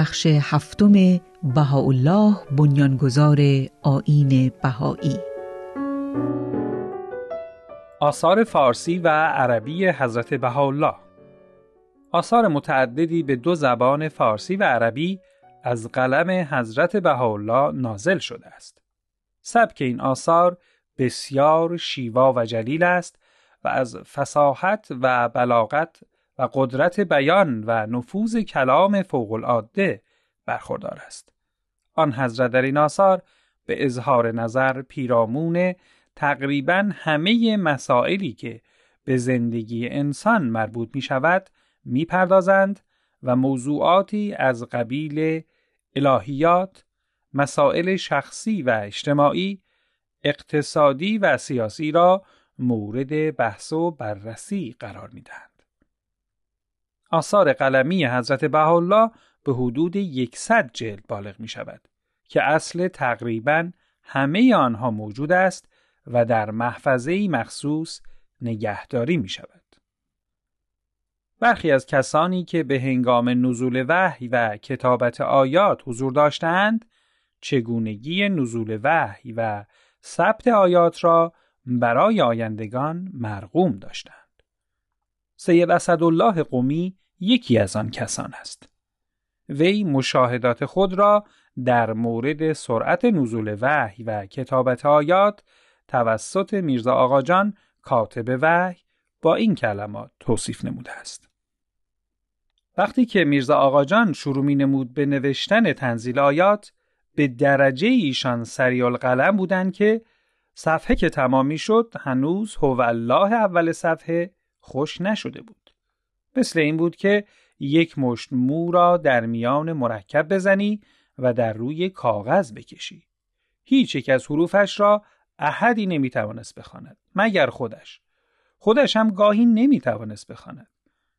بخش هفتم بهاءالله بنیانگذار آین بهایی آثار فارسی و عربی حضرت بهاءالله آثار متعددی به دو زبان فارسی و عربی از قلم حضرت بهاءالله نازل شده است. سبک این آثار بسیار شیوا و جلیل است و از فساحت و بلاغت و قدرت بیان و نفوذ کلام فوق العاده برخوردار است. آن حضرت در این آثار به اظهار نظر پیرامون تقریبا همه مسائلی که به زندگی انسان مربوط می شود می پردازند و موضوعاتی از قبیل الهیات، مسائل شخصی و اجتماعی، اقتصادی و سیاسی را مورد بحث و بررسی قرار می دهند. آثار قلمی حضرت بهاءالله به حدود یکصد جلد بالغ می شود که اصل تقریبا همه آنها موجود است و در محفظه مخصوص نگهداری می شود. برخی از کسانی که به هنگام نزول وحی و کتابت آیات حضور داشتند چگونگی نزول وحی و ثبت آیات را برای آیندگان مرغوم داشتند. سید اسدالله قومی یکی از آن کسان است. وی مشاهدات خود را در مورد سرعت نزول وحی و کتابت آیات توسط میرزا آقاجان کاتب وحی با این کلمات توصیف نموده است. وقتی که میرزا آقاجان شروع می نمود به نوشتن تنزیل آیات به درجه ایشان سریال قلم بودند که صفحه که تمامی شد هنوز هو الله اول صفحه خوش نشده بود. مثل این بود که یک مشت مو را در میان مرکب بزنی و در روی کاغذ بکشی. هیچ یک از حروفش را احدی نمی‌توانست بخواند مگر خودش. خودش هم گاهی نمی‌توانست بخواند.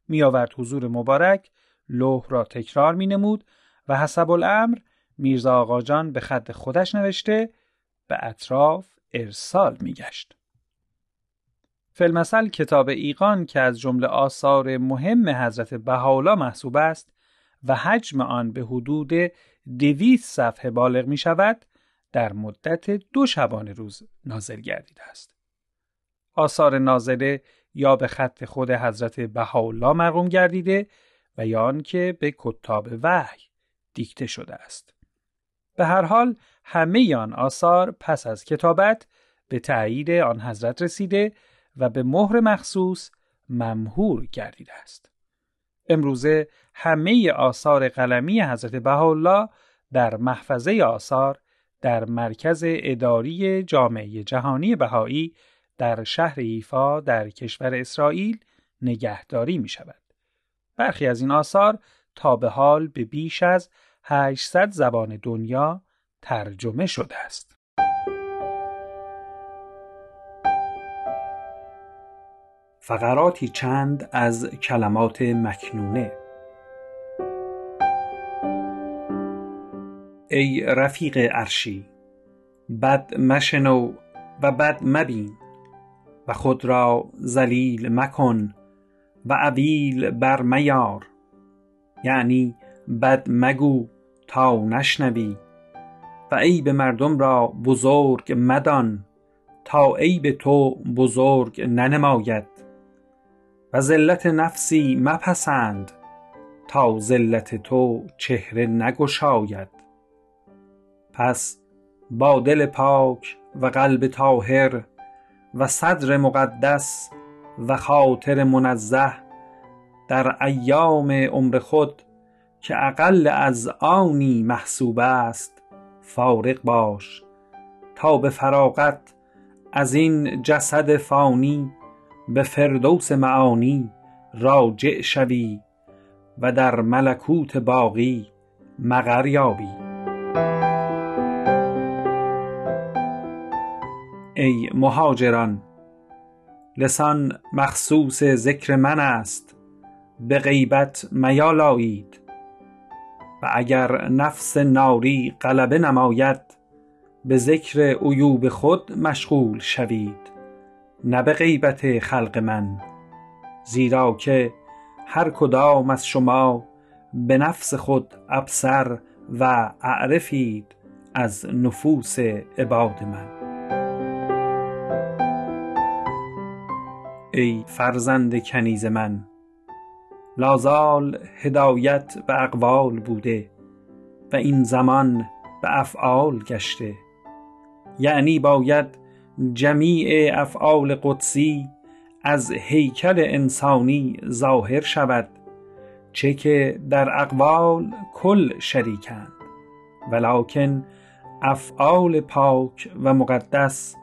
میآورد حضور مبارک لوح را تکرار می نمود و حسب الامر میرزا آقاجان به خط خودش نوشته به اطراف ارسال می فلمسل کتاب ایقان که از جمله آثار مهم حضرت بهاولا محسوب است و حجم آن به حدود دویست صفحه بالغ می شود در مدت دو شبانه روز نازل گردیده است. آثار نازله یا به خط خود حضرت بهاءالله مرقوم گردیده و یا آنکه به کتاب وحی دیکته شده است. به هر حال همه آن آثار پس از کتابت به تایید آن حضرت رسیده و به مهر مخصوص ممهور گردیده است. امروزه همه آثار قلمی حضرت بهاءالله در محفظه آثار در مرکز اداری جامعه جهانی بهایی در شهر ایفا در کشور اسرائیل نگهداری می شود. برخی از این آثار تا به حال به بیش از 800 زبان دنیا ترجمه شده است. فقراتی چند از کلمات مکنونه. ای رفیق عرشی بد مشنو و بد مبین و خود را ذلیل مکن و عویل بر میار. یعنی بد مگو تا نشنوی و عیب مردم را بزرگ مدان تا عیب تو بزرگ ننماید. و ذلت نفسی مپسند تا ذلت تو چهره نگشاید. پس با دل پاک و قلب طاهر و صدر مقدس و خاطر منزه در ایام عمر خود که اقل از آنی محسوب است فارغ باش تا به فراغت از این جسد فانی به فردوس معانی راجع شوی و در ملکوت باقی مقر یابی. ای مهاجران لسان مخصوص ذکر من است به غیبت میالایید. و اگر نفس ناری غلبه نماید به ذکر عیوب خود مشغول شوید. نه به غیبت خلق من زیرا که هر کدام از شما به نفس خود ابصر و اعرفید از نفوس عباد من. ای فرزند کنیز من لازال هدایت به اقوال بوده و این زمان به افعال گشته. یعنی باید جمیع افعال قدسی از هیکل انسانی ظاهر شود چه که در اقوال کل شریکند. ولکن افعال پاک و مقدس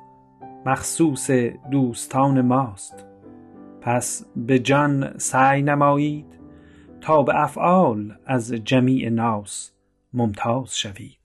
مخصوص دوستان ماست. پس به جان سعی نمایید تا به افعال از جمیع ناس ممتاز شوید.